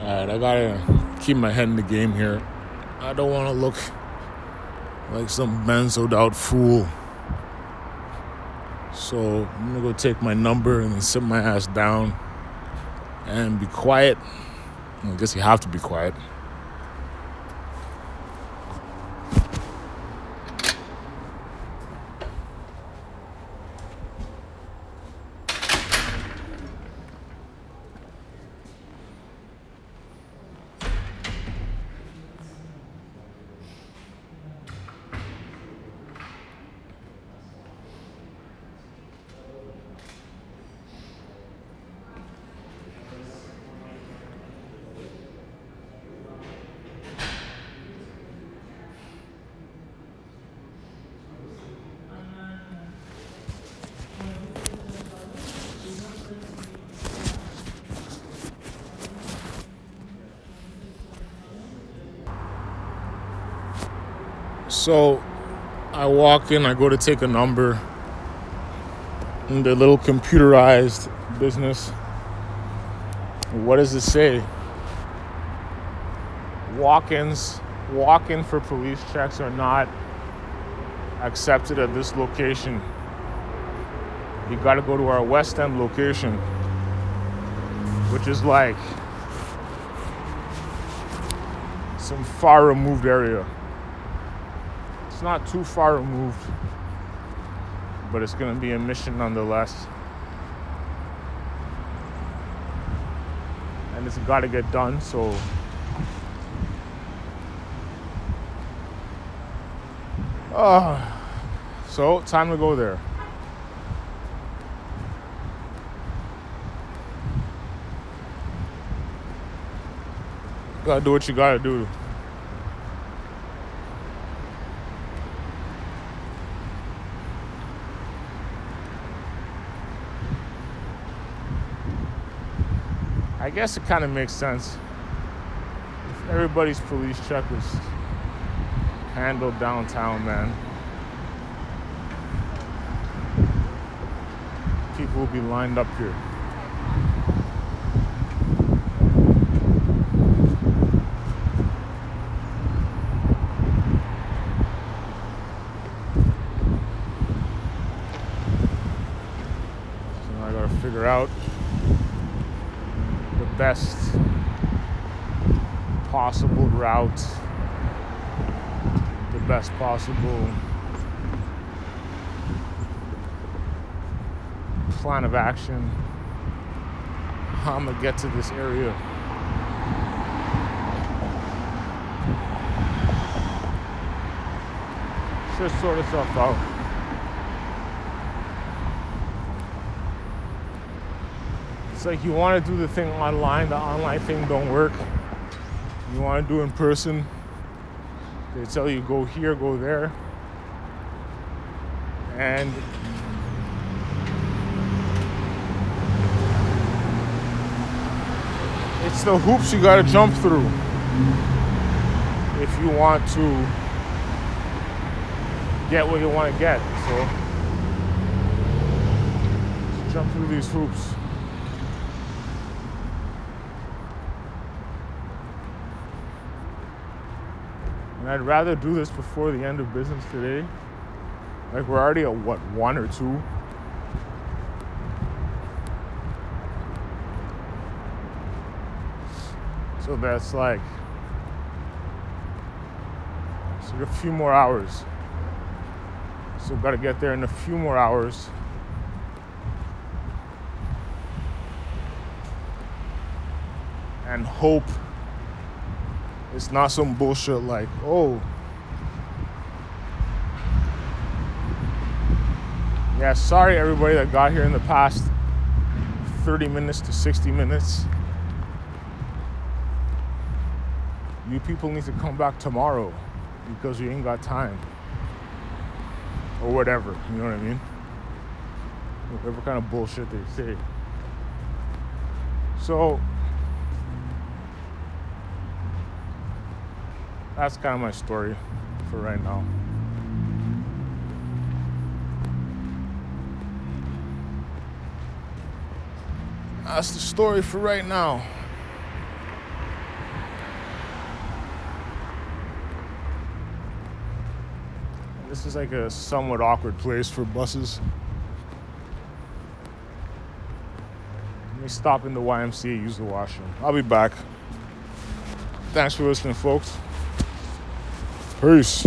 Alright, I gotta keep my head in the game here. I don't wanna look like some benzoed out fool. So I'm gonna go take my number and sit my ass down and be quiet. I guess you have to be quiet. So I walk in, I go to take a number in the little computerized business. What does it say? Walk ins, walk in for police checks are not accepted at this location. You gotta go to our West End location, which is like some far removed area. It's not too far removed, but it's going to be a mission nonetheless. And it's got to get done, so. Oh, so time to go there. Gotta do what you gotta do. I guess it kind of makes sense. If everybody's police check was handled downtown, man, people will be lined up here. So now I gotta figure out the best possible route, the best possible plan of action. How I'm gonna get to this area. Just sort stuff out. It's like you want to do the thing online, the online thing don't work. You want to do in person. They tell you go here, go there. And it's the hoops you got to jump through if you want to get what you want to get. So jump through these hoops. And I'd rather do this before the end of business today. Like we're already at what, one or two? So that's like so a few more hours. So we've gotta get there in a few more hours. And hope it's not some bullshit like, oh, yeah, sorry everybody that got here in the past 30 minutes to 60 minutes. You people need to come back tomorrow because you ain't got time. Or whatever, you know what I mean? Whatever kind of bullshit they say. So, that's kind of my story for right now. That's the story for right now. This is like a somewhat awkward place for buses. Let me stop in the YMCA, use the washroom. I'll be back. Thanks for listening, folks. Peace.